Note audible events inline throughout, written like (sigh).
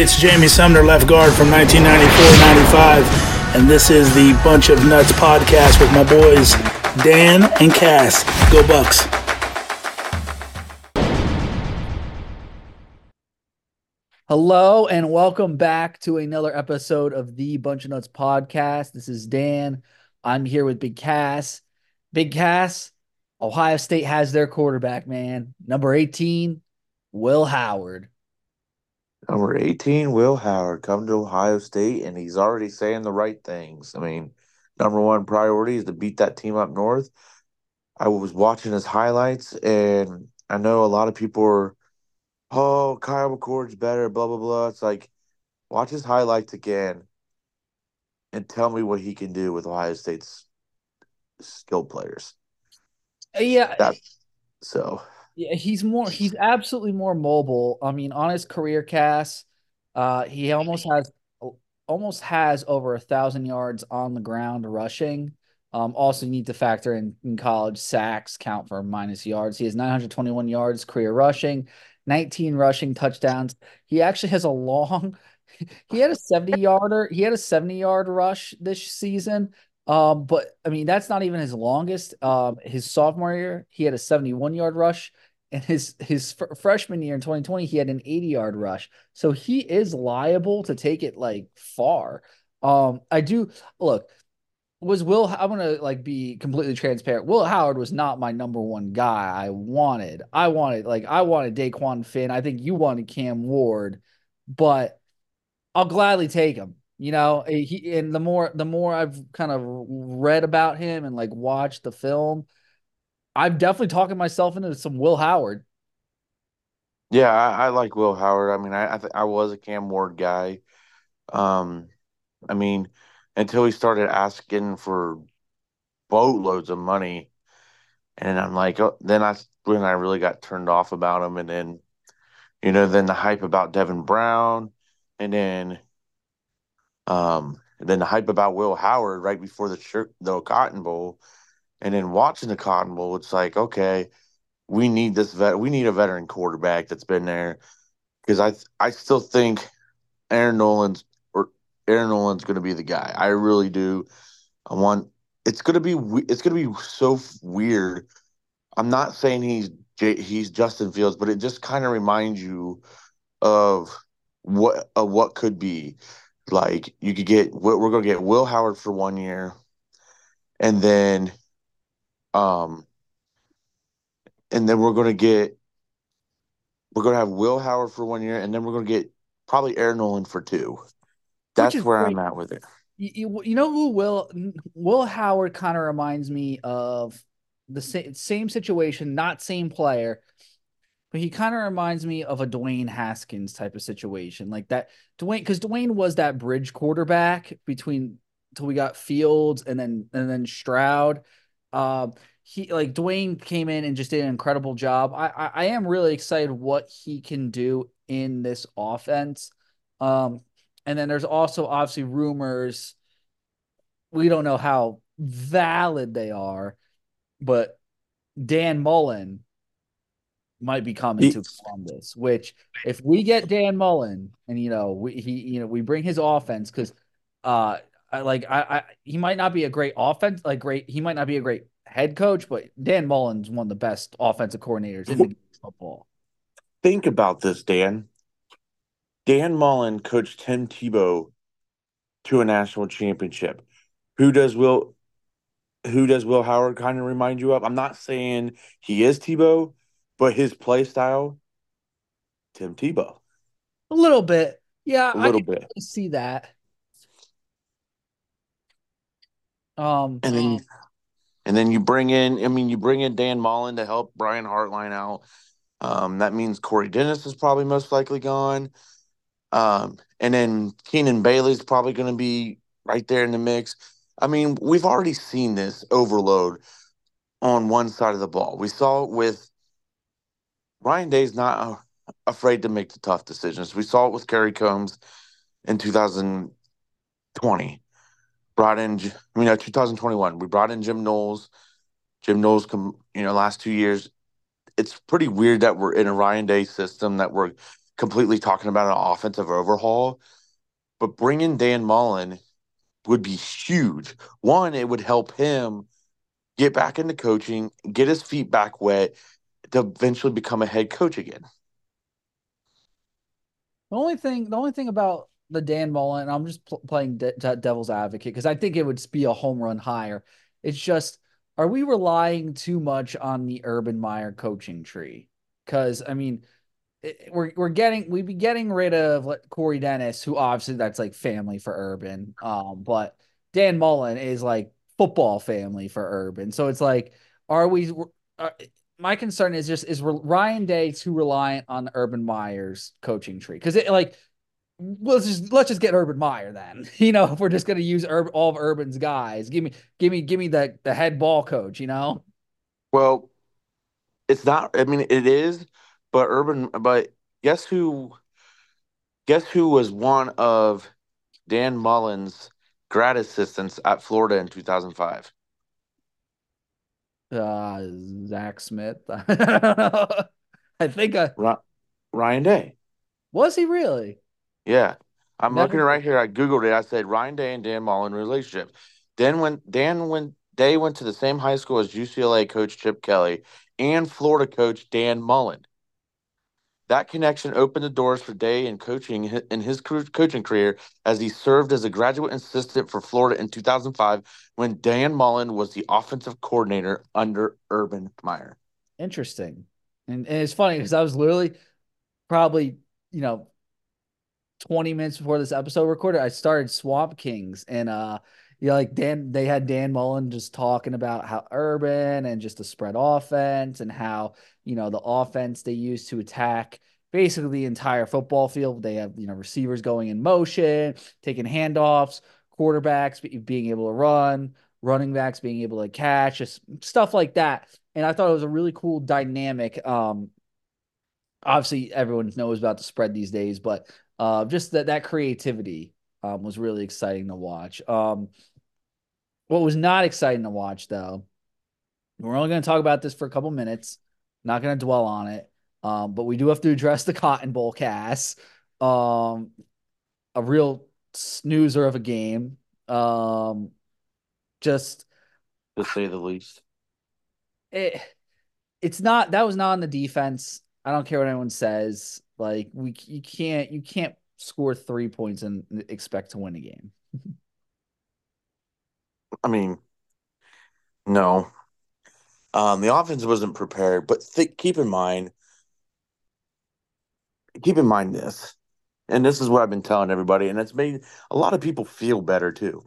It's Jamie Sumner, left guard from 1994-95, and this is the Bunch of Nuts podcast with my boys Dan and Cass. Go Bucks! Hello and welcome back to another episode of the Bunch of Nuts podcast. This is Dan. I'm here with Big Cass. Big Cass, Ohio State has their quarterback, man. Number 18, Will Howard. Number 18, Will Howard, come to Ohio State, and he's already saying the right things. I mean, number one priority is to beat that team up north. I was watching his highlights, and I know a lot of people are, oh, Kyle McCord's better, blah, blah, blah. It's like, watch his highlights again and tell me what he can do with Ohio State's skill players. Yeah. That, so yeah, he's more he's absolutely more mobile. I mean, on his career cast, uh, he almost has almost has over a thousand yards on the ground rushing. Um, also, you need to factor in, in college sacks count for minus yards. He has 921 yards career rushing, 19 rushing touchdowns. He actually has a long. (laughs) He had a 70 yarder. He had a 70 yard rush this season. Um, but I mean, that's not even his longest. Um, his sophomore year, he had a 71 yard rush, and his his fr- freshman year in 2020, he had an 80 yard rush. So he is liable to take it like far. Um, I do look. Was Will? I'm gonna like be completely transparent. Will Howard was not my number one guy. I wanted. I wanted like I wanted Dequan Finn. I think you wanted Cam Ward, but I'll gladly take him. You know, eh, he and the more the more I've kind of read about him and like watched the film, I'm definitely talking myself into some Will Howard. Yeah, I, I like Will Howard. I mean, I I, th- I was a Cam Ward guy. Um, I mean, until he started asking for boatloads of money, and I'm like, oh, then I when I really got turned off about him, and then you know, then the hype about Devin Brown, and then um, then the hype about Will Howard right before the shirt, the Cotton Bowl, and then watching the Cotton Bowl, it's like, okay, we need this vet. We need a veteran quarterback that's been there because I I still think Air Noland's or Air Noland's going to be the guy. I really do. I want. It's gonna be. It's gonna be so weird. I'm not saying he's he's Justin Fields, but it just kind of reminds you of what of what could be. Like you could get we're gonna get Will Howard for one year, and then, um, and then we're gonna get we're gonna have Will Howard for one year, and then we're gonna get probably Air Noland for two. That's where great. I'm at with it. You, you know who Will Will Howard kind of reminds me of the same same situation, not same player, but he kind of reminds me of a Dwayne Haskins type of situation, like that. Dwayne, because Dwayne was that bridge quarterback between till we got Fields and then and then Stroud. Um, he like Dwayne came in and just did an incredible job. I, I, I am really excited what he can do in this offense. Um, and then there's also obviously rumors. We don't know how valid they are, but Dan Mullen might be coming to Columbus. Which, if we get Dan Mullen, and you know, we he you know we bring his offense because, uh, I, like I, I he might not be a great offense, like great. He might not be a great head coach, but Dan Mullen's one of the best offensive coordinators in the football. Think about this, Dan. Dan Mullen coached Tim Tebow to a national championship. Who does Will? Who does Will Howard kind of remind you of? I'm not saying he is Tebow, but his play style, Tim Tebow. A little bit. Yeah, a little bit. see that. Um and then and then you bring in I mean you bring in Dan Mullen to help Brian Hartline out. Um, that means Corey Dennis is probably most likely gone. Um, and then Keenan Bailey's probably going to be right there in the mix. I mean, we've already seen this overload on one side of the ball. We saw it with Ryan Day's not uh, afraid to make the tough decisions. We saw it with Kerry Combs in 2020. Brought in, I mean, uh, 2021. We brought in Jim Knowles. Jim Knowles, come, you know, last two years. It's pretty weird that we're in a Ryan Day system that we're completely talking about an offensive overhaul, but bringing Dan Mullen would be huge. One, it would help him get back into coaching, get his feet back wet to eventually become a head coach again. The only thing, the only thing about the Dan Mullen, I'm just pl- playing de- de- devil's advocate because I think it would be a home run hire. It's just, are we relying too much on the Urban Meyer coaching tree? Because I mean, it, we're we're getting we'd be getting rid of like, Corey Dennis, who obviously that's like family for Urban, um, but Dan Mullen is like football family for Urban. So it's like, are we? Are, my concern is just is Ryan Day too reliant on Urban Meyer's coaching tree? Because it like let's just let's just get Urban Meyer then. (laughs) You know, if we're just gonna use Ur- all of Urban's guys, give me give me give me the the head ball coach. You know. Well, it's not. I mean, it is, but Urban. But guess who? Guess who was one of Dan Mullen's grad assistants at Florida in 2005? Uh, Zach Smith. (laughs) I think I Ryan Day. Was he really? Yeah. I'm Never... looking right here. I Googled it. I said Ryan Day and Dan Mullen relationship. Then when Dan went Day went to the same high school as UCLA coach Chip Kelly and Florida coach Dan Mullen. That connection opened the doors for Day in coaching in his coaching career as he served as a graduate assistant for Florida in 2005 when Dan Mullen was the offensive coordinator under Urban Meyer. Interesting. And, and it's funny because I was literally probably, you know, 20 minutes before this episode recorded, I started Swamp Kings and uh know, like Dan, they had Dan Mullen just talking about how urban and just the spread offense and how, you know, the offense they use to attack basically the entire football field. They have, you know, receivers going in motion, taking handoffs, quarterbacks being able to run, running backs being able to catch, just stuff like that. And I thought it was a really cool dynamic. Um, obviously everyone knows about the spread these days, but uh, just that that creativity um, was really exciting to watch. Um, what was not exciting to watch, though, we're only going to talk about this for a couple minutes. Not going to dwell on it, um, but we do have to address the Cotton Bowl cast. Um, a real snoozer of a game. Um, just to say the least. It it's not that was not on the defense. I don't care what anyone says. Like we you can't you can't score three points and expect to win a game. (laughs) I mean, no. Um, the offense wasn't prepared, but th- keep in mind, keep in mind this, and this is what I've been telling everybody, and it's made a lot of people feel better too.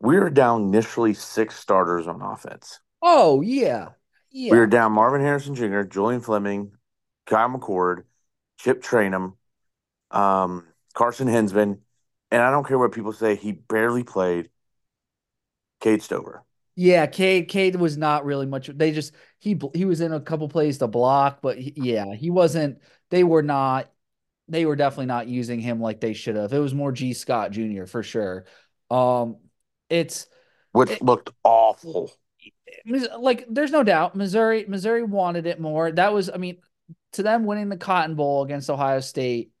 We were down initially six starters on offense. Oh yeah, yeah. We were down Marvin Harrison Jr., Julian Fleming, Kyle McCord, Chip Trayanum, um, Carson Hinzman, and I don't care what people say, he barely played. Cade Stover. Yeah, Cade Cade was not really much. They just he he was in a couple plays to block, but he, yeah, he wasn't. They were not. They were definitely not using him like they should have. It was more Gee Scott Jr. for sure. Um, it's which it, looked awful. Like, there's no doubt Missouri Missouri wanted it more. That was, I mean, to them winning the Cotton Bowl against Ohio State.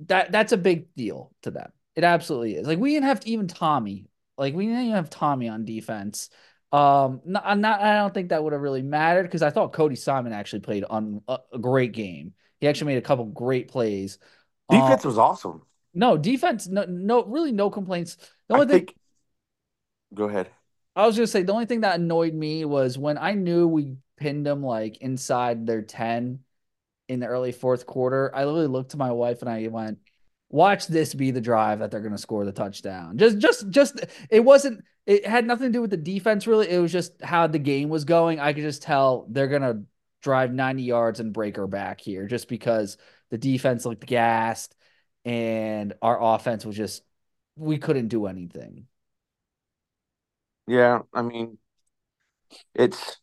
That that's a big deal to them. It absolutely is. Like we didn't have to even Tommy like we didn't even have Tommy on defense. Um, not, not I don't think that would have really mattered because I thought Cody Simon actually played on a, a, great game. He actually made a couple great plays. Defense um, was awesome. No defense, no, no, really no complaints. The only I thing. Think... Go ahead. I was gonna say the only thing that annoyed me was when I knew we pinned them like inside their ten in the early fourth quarter. I literally looked to my wife and I went, watch this be the drive that they're going to score the touchdown. Just, just, just, it wasn't, it had nothing to do with the defense really. It was just how the game was going. I could just tell they're going to drive 90 yards and break her back here just because the defense looked gassed and our offense was just, we couldn't do anything. Yeah. I mean, it's,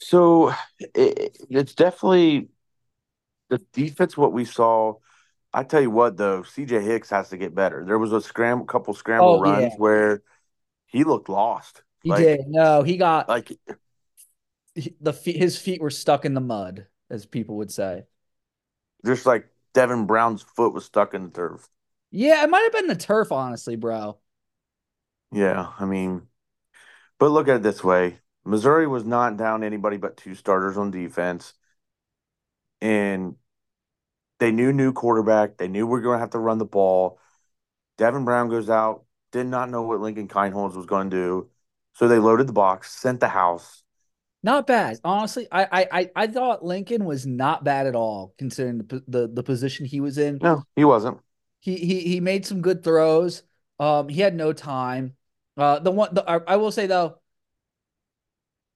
so it, it's definitely the defense, what we saw, I tell you what, though, CJ Hicks has to get better. There was a scramble, couple scramble oh, runs yeah. where he looked lost. He like, did. No, he got like the feet. his feet were stuck in the mud, as people would say. Just like Devin Brown's foot was stuck in the turf. Yeah, it might have been the turf, honestly, bro. Yeah, I mean, but look at it this way: Missouri was not down anybody but two starters on defense, and they knew new quarterback. They knew we are going to have to run the ball. Devin Brown goes out, did not know what Lincoln Kienholz was going to do, so they loaded the box, sent the house. Not bad, honestly. I I I thought Lincoln was not bad at all, considering the the, the position he was in. No, he wasn't. He he he made some good throws. Um, he had no time. Uh, the one the, I, I will say though,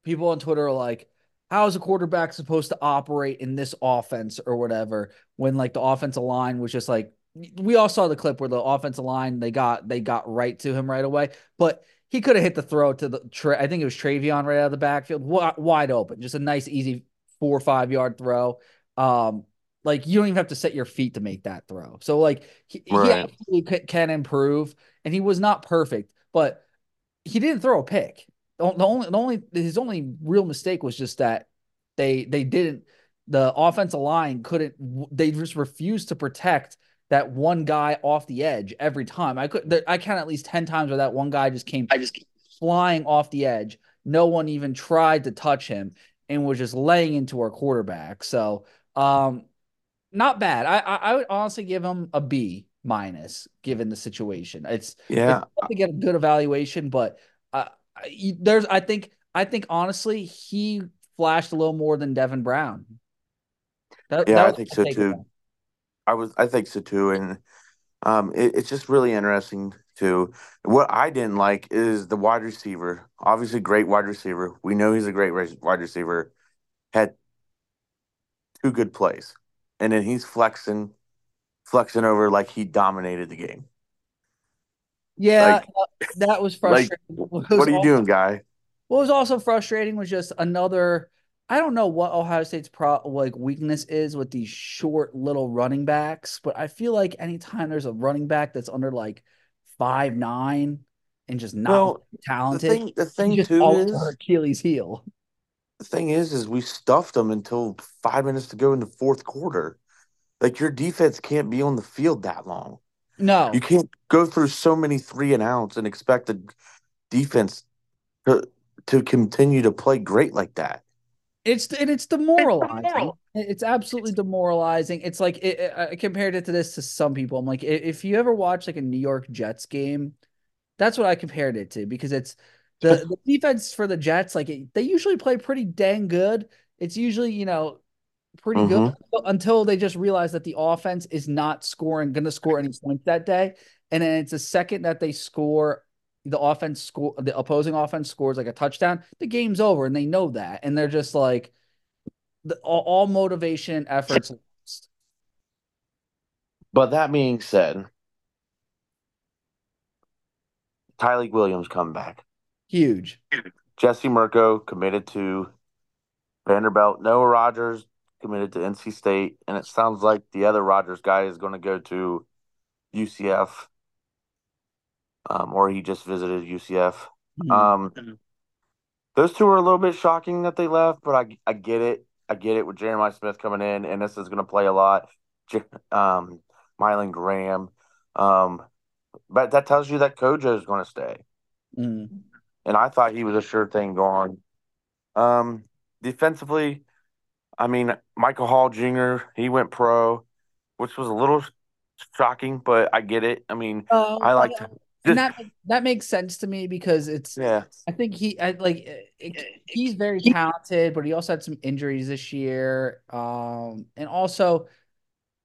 people on Twitter are like, "How is a quarterback supposed to operate in this offense or whatever?" When like the offensive line was just like, we all saw the clip where the offensive line they got they got right to him right away, but he could have hit the throw to the. I think it was TreVeyon right out of the backfield, wide open, just a nice easy four or five yard throw. Um, like you don't even have to set your feet to make that throw. So like he, right. he absolutely can improve, and he was not perfect, but he didn't throw a pick. The, the only the only his only real mistake was just that they they didn't the offensive line couldn't they just refused to protect that one guy off the edge every time. I could I count at least 10 times where that one guy just came I just flying off the edge. No one even tried to touch him and was just laying into our quarterback. So um not bad. I, I, I would honestly give him a B minus given the situation. It's yeah it's to get a good evaluation, but uh, there's I think I think honestly he flashed a little more than Devin Brown. That, yeah, that I think so too. I was I think so too, and um, it, it's just really interesting too. What I didn't like is the wide receiver. Obviously, great wide receiver. We know he's a great wide receiver. Had two good plays and then he's flexing, flexing over like he dominated the game. Yeah, like, uh, that was (laughs) frustrating. Like, what are you also, doing, guy? What was also frustrating was just another. I don't know what Ohio State's pro like weakness is with these short little running backs, but I feel like anytime there's a running back that's under like five nine and just not well, talented, the thing, the thing just too is Achilles heel the thing is, is we stuffed them until five minutes to go in the fourth quarter. Like your defense can't be on the field that long. No, you can't go through so many three and outs and expect the defense to to continue to play great like that. It's and it's demoralizing. It's absolutely demoralizing. It's like it, it, I compared it to this to some people. I'm like, if you ever watch like a New York Jets game, that's what I compared it to because it's the, the defense for the Jets, like they usually play pretty dang good. It's usually, you know, pretty mm-hmm. good until they just realize that the offense is not scoring, going to score any points that day. And then it's the second that they score, the offense score, the opposing offense scores like a touchdown, the game's over, and they know that, and they're just like, the, all, all motivation efforts. Lost. But that being said, Tyleik Williams come back. Huge. Jesse Mirco committed to Vanderbilt. Noah Rogers committed to NC State, and it sounds like the other Rogers guy is going to go to UCF, um, or he just visited UCF. Mm-hmm. Um, those two are a little bit shocking that they left, but I I get it. I get it with Jeremiah Smith coming in, and this is going to play a lot. Um, Mylan Graham, um, but that tells you that Kojo is going to stay. Mm and I thought he was a sure thing gone. Um, defensively, I mean, Michael Hall Jr. he went pro, which was a little shocking, but I get it. I mean, uh, I like to. And that that makes sense to me because it's yeah. I think he I, like it, he's very talented, but he also had some injuries this year. Um, and also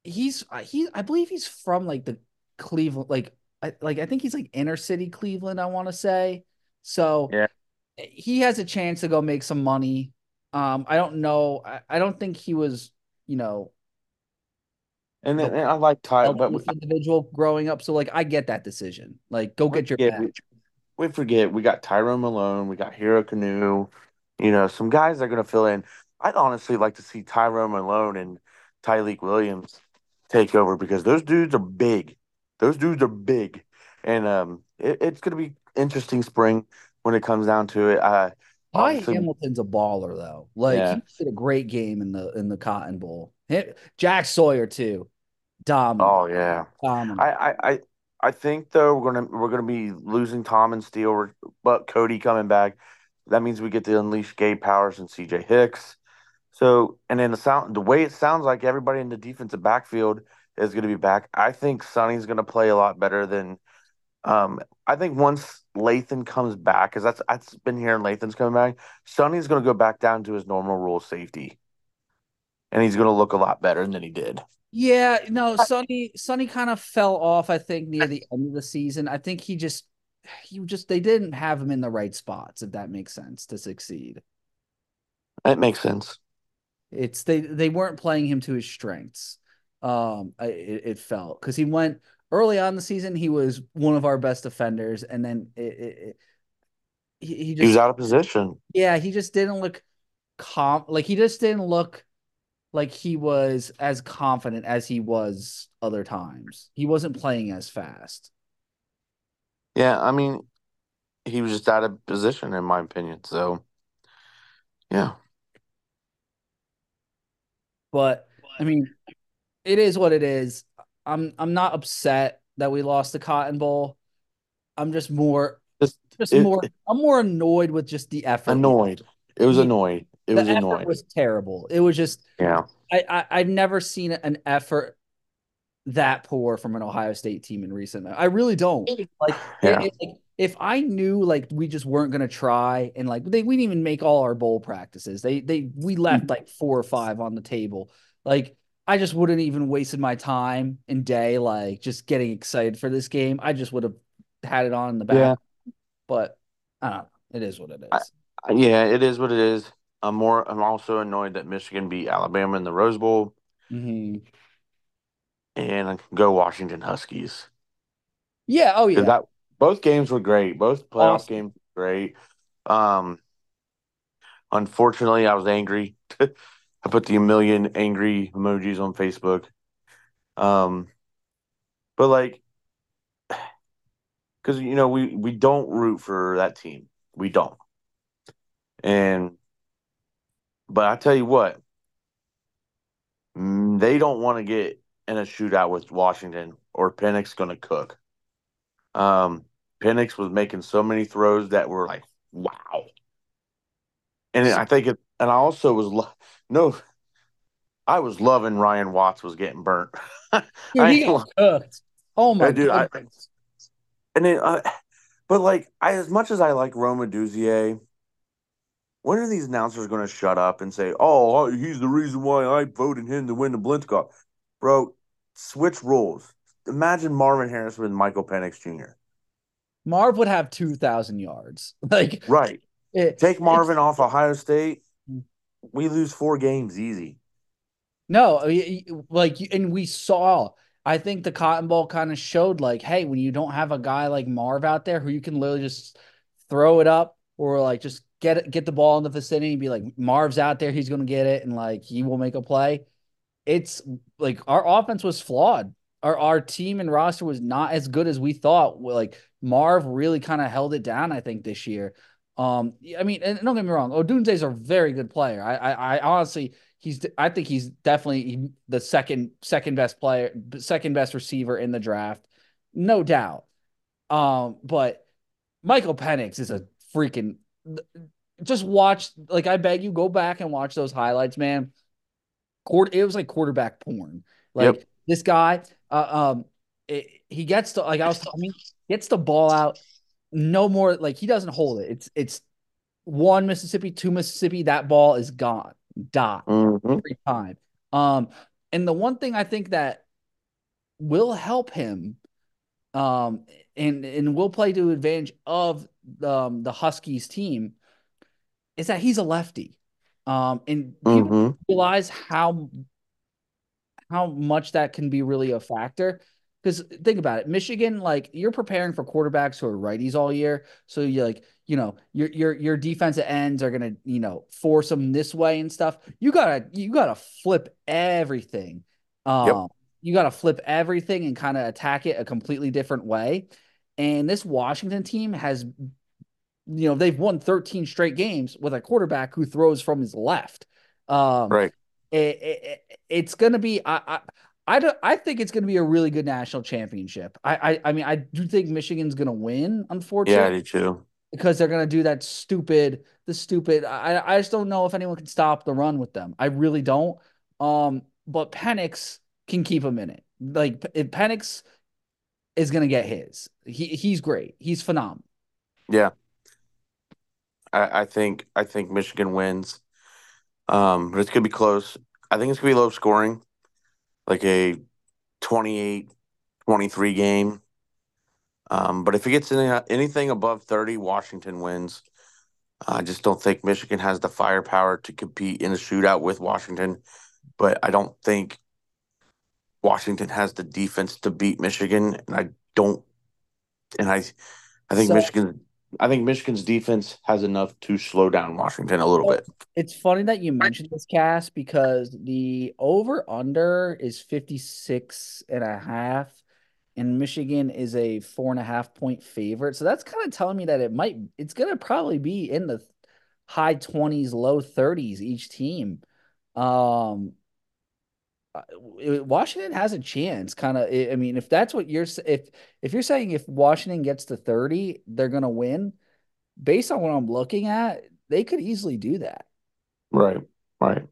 he's he I believe he's from like the Cleveland like I, like I think he's like inner city Cleveland. I want to say. So yeah. he has a chance to go make some money. Um, I don't know. I, I don't think he was, you know, and then and I like Ty, but we, individual growing up. So like, I get that decision. Like, go get your. Yeah, we, we, forget we got Tywone Malone, we got Hero Kanu, you know, some guys are going to fill in. I'd honestly like to see Tywone Malone and Tyleik Williams take over because those dudes are big. Those dudes are big, and um, it, it's going to be interesting spring when it comes down to it. Uh, Ty obviously- Hamilton's a baller though. Like Yeah. he did a great game in the in the Cotton Bowl. Jack Sawyer too. Dominant. Oh yeah. dominant. I, I, I think though we're gonna we're gonna be losing Tom and Steele, but Cody coming back. That means we get to unleash Gabe Powers and C.J. Hicks. So, and then the sound, the way it sounds like everybody in the defensive backfield is going to be back. I think Sonny's going to play a lot better than. Um, I think once Lathan comes back, because that's that's been hearing Lathan's coming back. Sonny's going to go back down to his normal rule safety, and he's going to look a lot better than he did. Yeah, no, Sonny Sonny kind of fell off, I think, near the end of the season. I think he just he just they didn't have him in the right spots, if that makes sense, to succeed. that makes sense. It's they they weren't playing him to his strengths. Um, it, it felt because he went early on in the season, he was one of our best defenders, and then it, it, it he, he just He was out of position. yeah, he just didn't look com like he just didn't look like he was as confident as he was other times. He wasn't playing as fast. Yeah, I mean, he was just out of position, in my opinion. So, yeah. But I mean, it is what it is. I'm I'm not upset that we lost the Cotton Bowl. I'm just more Just just it- more I'm more annoyed with just the effort. annoyed. It was Yeah. annoyed. It the was effort annoying. was terrible. It was just Yeah. I, I I've never seen an effort that poor from an Ohio State team in recent. I really don't. Like, Yeah. it- it- like, if I knew like we just weren't gonna try and like they we didn't even make all our bowl practices. They they we left mm. like four or five on the table. Like I just wouldn't even wasted my time and day like just getting excited for this game. I just would have had it on in the back. Yeah. But I don't know. It is what it is. I- Yeah, it is what it is. I'm more. I'm also annoyed that Michigan beat Alabama in the Rose Bowl Mhm. and go Washington Huskies. Yeah. oh yeah. That both games were great. Both playoff Awesome. games were great. Um, unfortunately, I was angry. (laughs) I put the million angry emojis on Facebook. Um, but like, because you know we we don't root for that team. We don't. And, but I tell you what, mm, they don't want to get in a shootout with Washington, or Penix going to cook. Um, Penix was making so many throws that were like, wow. And I think it, and I also was, no, I was loving Ryan Watts was getting burnt. (laughs) Dude, he got cooked. Oh my dude, I, god. and then, uh, but like, I as much as I like Rome Odunze, when are these announcers going to shut up and say, "Oh, he's the reason why I voted him to win the Biletnikoff"? Bro, switch roles. Imagine Marvin Harrison with Michael Penix Jr. Marv would have 2,000 yards. (laughs) Like, Right. it, Take Marvin off Ohio State. We lose four games easy. No, like, and we saw, I think the Cotton Bowl kind of showed, like, hey, when you don't have a guy like Marv out there who you can literally just throw it up or like just get get the ball in the vicinity and be like, Marv's out there, he's going to get it and like he will make a play. It's like our offense was flawed. Our our team and roster was not as good as we thought. Like Marv really kind of held it down, I think, this year. Um, I mean, and don't get me wrong, Odunze's a very good player. I, I, I honestly, he's, I think he's definitely the second, second best player, second best receiver in the draft, no doubt. Um, but Michael Penix is a freaking. Just watch, like I beg you, go back and watch those highlights, man. Court, it was like quarterback porn. Like Yep. this guy, uh, um, it, he gets to like I was telling, me, gets the ball out no more like he doesn't hold it. It's it's one Mississippi, two Mississippi. That ball is gone, dot Mm-hmm. every time. Um, and the one thing I think that will help him, um, and and will play to advantage of um the Huskies team, is that he's a lefty. Um, and Mm-hmm. realize how how much that can be really a factor. Because think about it, Michigan, like you're preparing for quarterbacks who are righties all year, so you like, you know, your your your defensive ends are gonna, you know, force them this way and stuff. You gotta you gotta flip everything. Um, you gotta flip everything and kind of attack it a completely different way. And this Washington team has you know, they've won 13 straight games with a quarterback who throws from his left. Um, right. It, it, it's going to be, I, I, I, don't, I think it's going to be a really good national championship. I, I, I mean, I do think Michigan's going to win, unfortunately. Yeah, I do too. Because they're going to do that stupid, the stupid. I, I just don't know if anyone can stop the run with them. I really don't. Um, but Penix can keep them in it. Like if Penix is going to get his, he he's great. He's phenomenal. Yeah, I, I think I think Michigan wins. Um, but it's gonna be close. I think it's gonna be low scoring, like a 28-23 game. Um, but if it gets any, anything above 30, Washington wins. I just don't think Michigan has the firepower to compete in a shootout with Washington. But I don't think Washington has the defense to beat Michigan, and I don't. And I, I think so, Michigan I think Michigan's defense has enough to slow down Washington a little bit. It's funny that you mentioned this cast because the over under is 56 and a half and Michigan is a four and a half point favorite. So that's kind of telling me that it might it's gonna probably be in the high 20s, low 30s each team. Um Uh, Washington has a chance kind of I mean if that's what you're if if you're saying if Washington gets to 30 they're going to win based on what I'm looking at they could easily do that. Right. Right.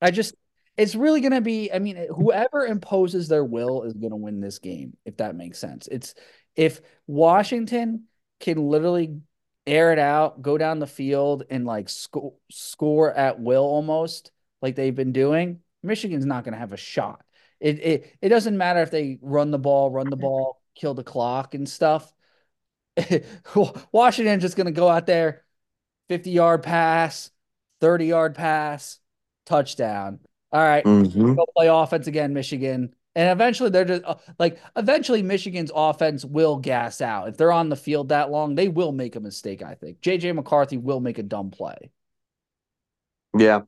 I just it's really going to be I mean whoever imposes their will is going to win this game if that makes sense. It's if Washington can literally air it out, go down the field, and like sco- score at will almost like they've been doing, Michigan's not going to have a shot. It, it it doesn't matter if they run the ball, run the ball, kill the clock and stuff. (laughs) Washington's just going to go out there, 50 yard pass, 30 yard pass, touchdown. All right, mm-hmm. go play offense again, Michigan. And eventually they're just uh, like eventually Michigan's offense will gas out. If they're on the field that long, they will make a mistake, I think. JJ McCarthy will make a dumb play. Yeah.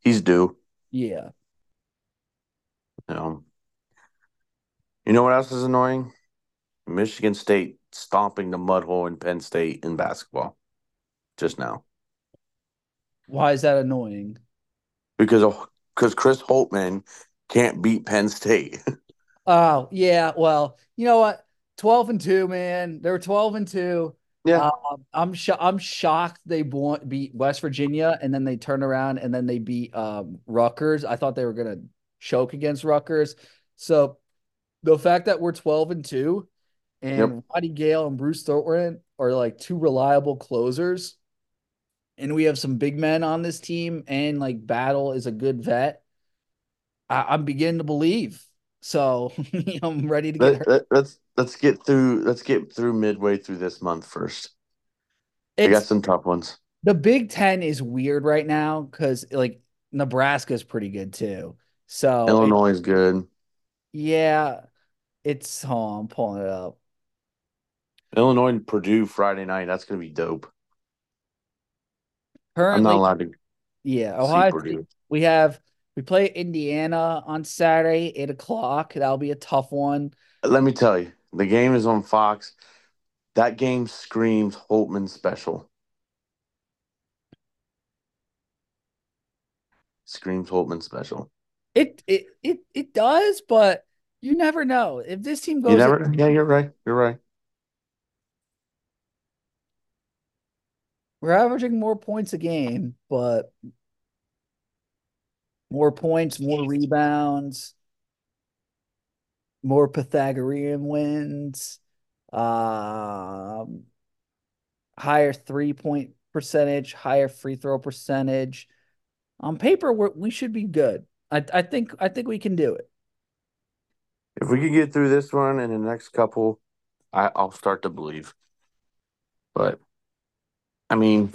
He's due. Yeah. Um, you know what else is annoying? Michigan State stomping the mud hole in Penn State in basketball just now. Why is that annoying? Because because Chris Holtmann can't beat Penn State. (laughs) oh yeah, well, you know what? Twelve and two, man. They're twelve and two. Yeah, uh, I'm sh- I'm shocked they beat West Virginia and then they turn around and then they beat um, Rutgers. I thought they were gonna choke against Rutgers. So the fact that we're twelve and two, and yep. Roddy Gayle and Bruce Thornton are like two reliable closers, and we have some big men on this team, and like Battle is a good vet. I, am beginning to believe. So (laughs) I'm ready to get. Let, let's let's get through. Let's get through midway through this month first. It's, got some tough ones. The Big Ten is weird right now because like Nebraska is pretty good too. So Illinois is good. Yeah, it's. Oh, I'm pulling it up. Illinois and Purdue Friday night. That's gonna be dope. Currently, I'm not allowed to. Yeah, Ohio. We have we play Indiana on Saturday, eight o'clock. That'll be a tough one. Let me tell you, the game is on Fox. That game screams Holtmann special. Screams Holtmann special. It it it it does, but you never know. If this team goes, you never. yeah, you're right. You're right. We're averaging more points a game, but more points, more rebounds, more Pythagorean wins, um, higher three point percentage, higher free throw percentage. On paper, we should be good. I, I think I think we can do it. If we can get through this one and the next couple, I, I'll start to believe. But I mean,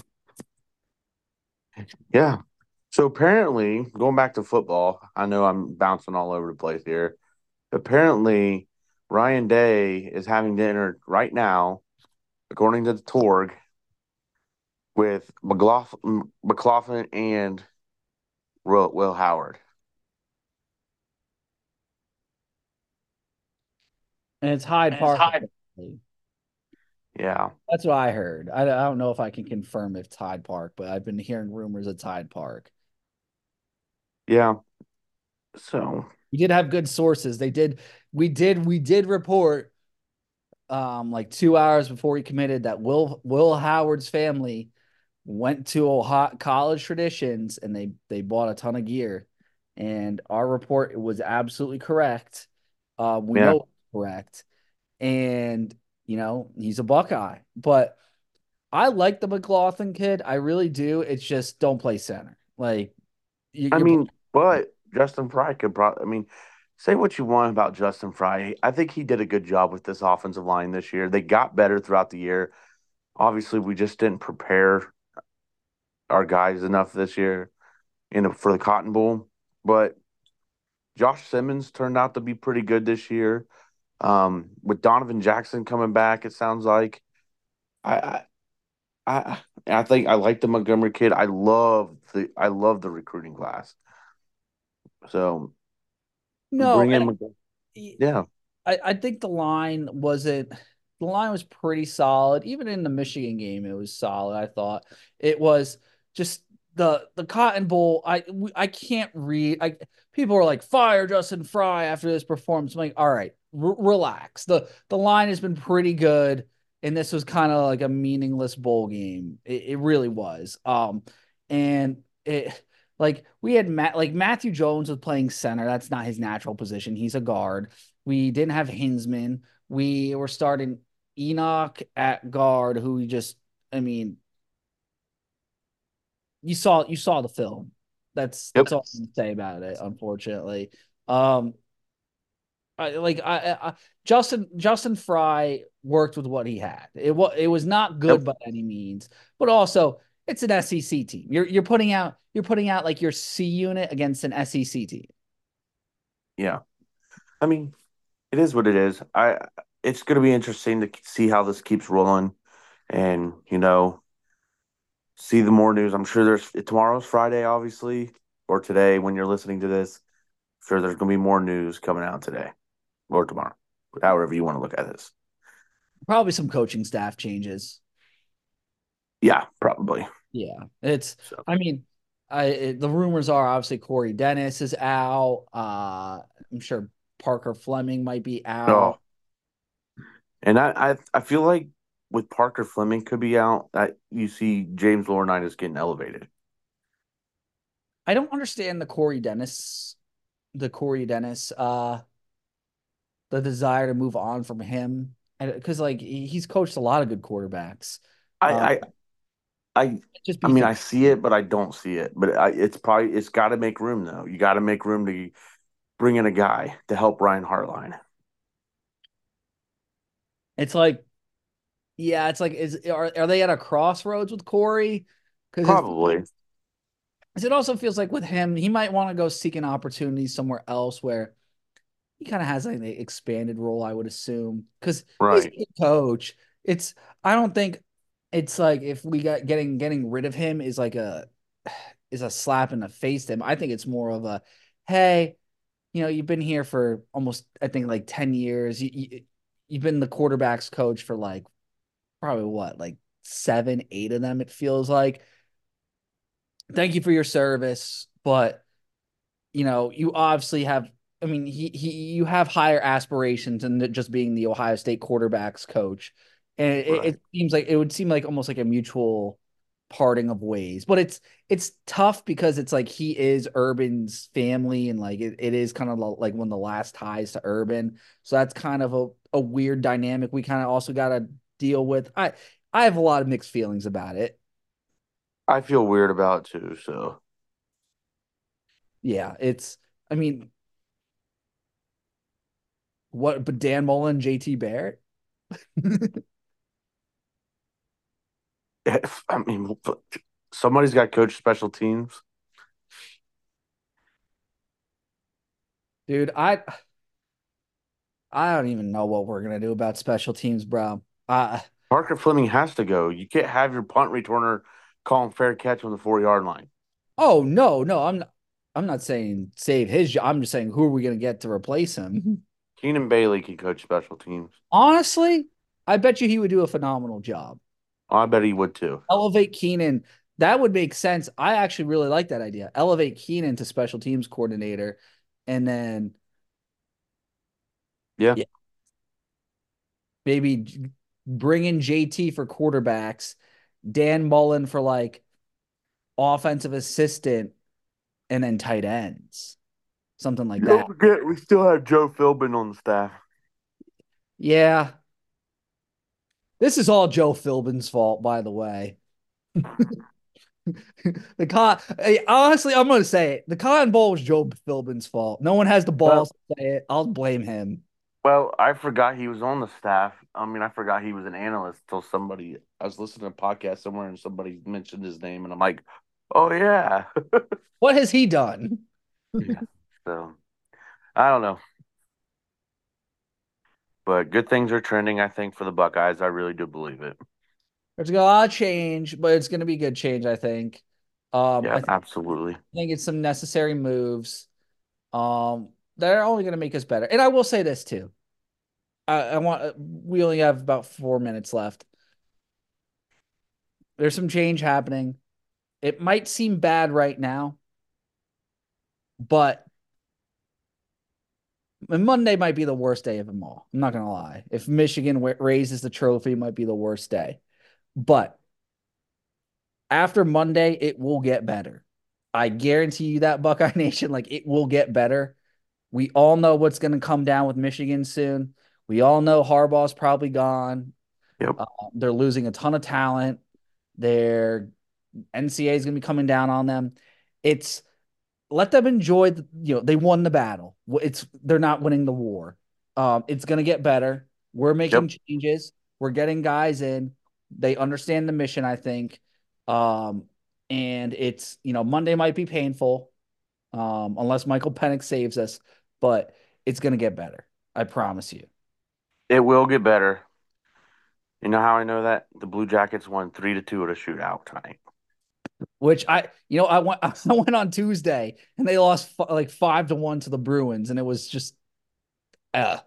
yeah, so apparently, going back to football, I know I'm bouncing all over the place here. Apparently, Ryan Day is having dinner right now, according to the Torg, with McLaughlin, McLaughlin and Will, Will Howard. And it's Hyde Park. Yeah. That's what I heard. I, I don't know if I can confirm if Hyde Park, but I've been hearing rumors of Hyde Park. Yeah. So we did have good sources. They did. We did. We did report, um, like two hours before he committed that Will Will Howard's family went to Ohio, college traditions and they they bought a ton of gear, and our report was absolutely correct. Uh, we yeah. know correct, and you know he's a Buckeye, but I like the McLaughlin kid. I really do. It's just don't play center. Like, you, I mean, but Justin Frye could probably. I mean, say what you want about Justin Frye. I think he did a good job with this offensive line this year. They got better throughout the year. Obviously, we just didn't prepare our guys enough this year, you know, for the Cotton Bowl. But Josh Simmons turned out to be pretty good this year. Um, with Donovan Jackson coming back, it sounds like I, I, I, I think I like the Montgomery kid. I love the I love the recruiting class. So no, bring in, yeah. I, I think the line wasn't the line was pretty solid. Even in the Michigan game, it was solid. I thought it was just the the Cotton Bowl. I I can't read. I people are like fire Justin Frye after this performance. I'm like, all right, r- relax. the The line has been pretty good, and this was kind of like a meaningless bowl game. It, it really was. Um, and it like we had Matt, like Matthew Jones was playing center. That's not his natural position. He's a guard. We didn't have Hinzman. We were starting Enokk at guard, who just, I mean, you saw you saw the film. That's yep. that's all I can say about it. Unfortunately, um, I, like I, I, Justin Justin Frye worked with what he had. It was it was not good yep. by any means, but also it's an SEC team. You're you're putting out you're putting out like your C unit against an SEC team. Yeah, I mean, it is what it is. I it's going to be interesting to see how this keeps rolling, and you know, see the more news. I'm sure there's tomorrow's Friday, obviously, or today when you're listening to this. I'm sure, there's going to be more news coming out today or tomorrow, however you want to look at this. Probably some coaching staff changes. Yeah, probably. Yeah, it's. So. I mean, I it, the rumors are obviously Corey Dennis is out. Uh, I'm sure Parker Fleming might be out. Oh. And I, I, I feel like with Parker Fleming could be out, that you see James Laurinaitis getting elevated. I don't understand the Corey Dennis, the Corey Dennis, uh, the desire to move on from him because like he's coached a lot of good quarterbacks. I, uh, I I just I mean, I see it, but I don't see it. But I, it's probably it's got to make room though. You got to make room to bring in a guy to help Brian Hartline. It's like, yeah, it's like is are are they at a crossroads with Corey? Probably. Because it also feels like with him, he might want to go seek an opportunity somewhere else where he kind of has like an expanded role, I would assume. Because right. he's a coach. It's I don't think it's like if we got getting getting rid of him is like a (sighs) is a slap in the face to him. I think it's more of a hey, you know, you've been here for almost I think like 10 years. You, you you've been the quarterback's coach for like probably what, like 7, 8 of them it feels like. Thank you for your service, but you know, you obviously have I mean, he he you have higher aspirations than just being the Ohio State quarterbacks coach and it, right. it, seems like it would seem like almost like a mutual parting of ways but it's it's tough because it's like he is urban's family and like it, it is kind of like one of the last ties to urban. So that's kind of a, a weird dynamic we kind of also got to deal with. I i have a lot of mixed feelings about it. I feel weird about it too so. Yeah it's i mean what but dan mullen jt barrett (laughs) (laughs) I mean, somebody's got coach special teams. Dude, I I don't even know what we're gonna do about special teams, bro. Uh, Parker Fleming has to go. You can't have your punt returner calling fair catch on the four yard line. Oh no, no, I'm not. I'm not saying save his job. I'm just saying who are we gonna get to replace him? Keenan Bailey can coach special teams. Honestly, I bet you he would do a phenomenal job. I bet he would too. Elevate Keenan. That would make sense. I actually really like that idea. Elevate Keenan to special teams coordinator, and then Yeah. yeah. maybe bring in JT for quarterbacks, Dan Mullen for like offensive assistant, and then tight ends, something like that. Don't forget, we still have Joe Philbin on the staff. Yeah. This is all Joe Philbin's fault, by the way. (laughs) the con hey, honestly, I'm gonna say it. The Cotton Bowl was Joe Philbin's fault. No one has the balls to say it. I'll blame him. Well, I forgot he was on the staff. I mean, I forgot he was an analyst until somebody. I was listening to a podcast somewhere and somebody mentioned his name, and I'm like, "Oh yeah." (laughs) What has he done? so, I don't know, but good things are trending. I think for the Buckeyes, I really do believe it. There's a lot of change, but it's gonna be good change, I think. Um, Yeah, I th- absolutely. I think it's some necessary moves. Um, they're only going to make us better. And I will say this too. I, I want. We only have about four minutes left. There's some change happening. It might seem bad right now, but Monday might be the worst day of them all. I'm not gonna lie. If Michigan w- raises the trophy, it might be the worst day. But after Monday, it will get better. I guarantee you that Buckeye (laughs) Nation, like it will get better. We all know what's going to come down with Michigan soon. We all know Harbaugh's probably gone. Yep. Uh, they're losing a ton of talent. Their NCAA is going to be coming down on them. It's let them enjoy. The, you know, they won the battle. It's they're not winning the war. Um, it's going to get better. We're making changes. We're getting guys in. They understand the mission. I think. Um, and it's you know Monday might be painful, um, unless Michael Penix saves us, but it's gonna get better. I promise you. It will get better. You know how I know that? The Blue Jackets won three to two at a shootout tonight. Which I, you know, I went (laughs) I went on Tuesday and they lost f- like five to one to the Bruins, and it was just, uh,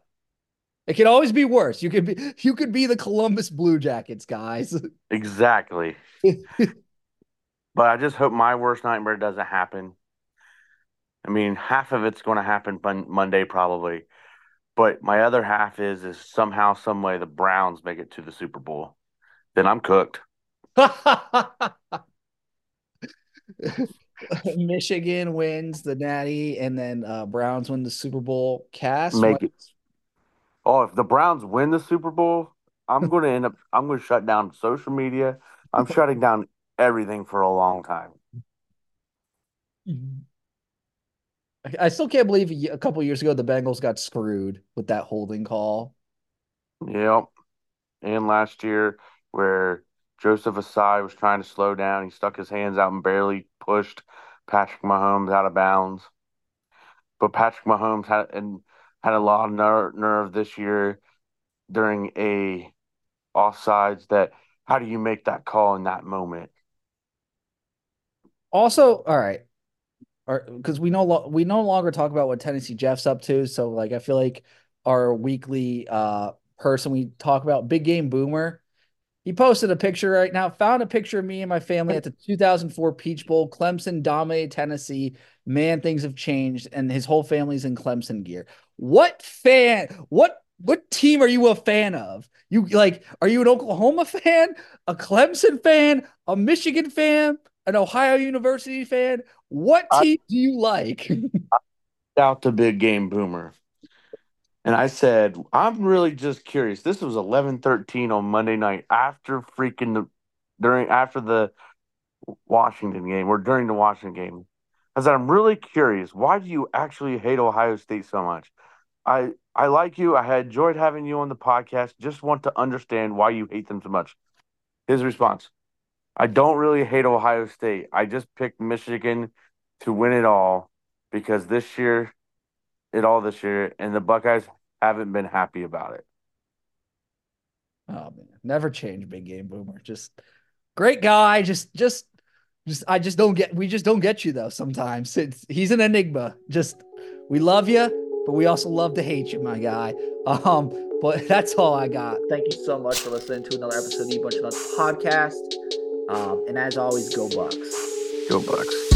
it could always be worse. You could be (laughs) you could be the Columbus Blue Jackets, guys. (laughs) Exactly. but I just hope my worst nightmare doesn't happen. I mean, half of it's going to happen mon- Monday probably, but my other half is is somehow, some way, the Browns make it to the Super Bowl. Then I'm cooked. (laughs) Michigan wins the Natty, and then uh, Browns win the Super Bowl. Cass Make went- it. Oh, if the Browns win the Super Bowl, I'm going to end up. I'm going to shut down social media. I'm shutting down everything for a long time. I still can't believe a couple years ago the Bengals got screwed with that holding call. Yep. And last year, where Joseph Ossai was trying to slow down, he stuck his hands out and barely pushed Patrick Mahomes out of bounds. But Patrick Mahomes had and had a lot of nerve, nerve this year during a offsides. That how do you make that call in that moment? Also, all right, because we no we no longer talk about what Tennessee Jeff's up to. So like, I feel like our weekly uh person we talk about big game boomer. He posted a picture right now. Found a picture of me and my family at the 2004 Peach Bowl. Clemson dominated Tennessee. Man, things have changed, and his whole family's in Clemson gear. What fan? What what team are you a fan of? You like? Are you an Oklahoma fan? A Clemson fan? A Michigan fan? An Ohio University fan? What I- team do you like? (laughs) Out the big game boomer. And I said, I'm really just curious. This was 11-13 on Monday night after freaking the during after the Washington game or during the Washington game. I said, I'm really curious. Why do you actually hate Ohio State so much? I I like you. I had enjoyed having you on the podcast. Just want to understand why you hate them so much. His response: I don't really hate Ohio State. I just picked Michigan to win it all because this year, it all this year, and the Buckeyes haven't been happy about it. Oh man, never change, big game boomer. Just great guy. Just, just, just. I just don't get. We just don't get you though. Sometimes it's he's an enigma. Just we love you. but we also love to hate you, my guy. Um, but (laughs) that's all I got. Thank you so much for listening to another episode of the Bunch of Nuts podcast. Um, and as always, go Bucks. Go Bucks.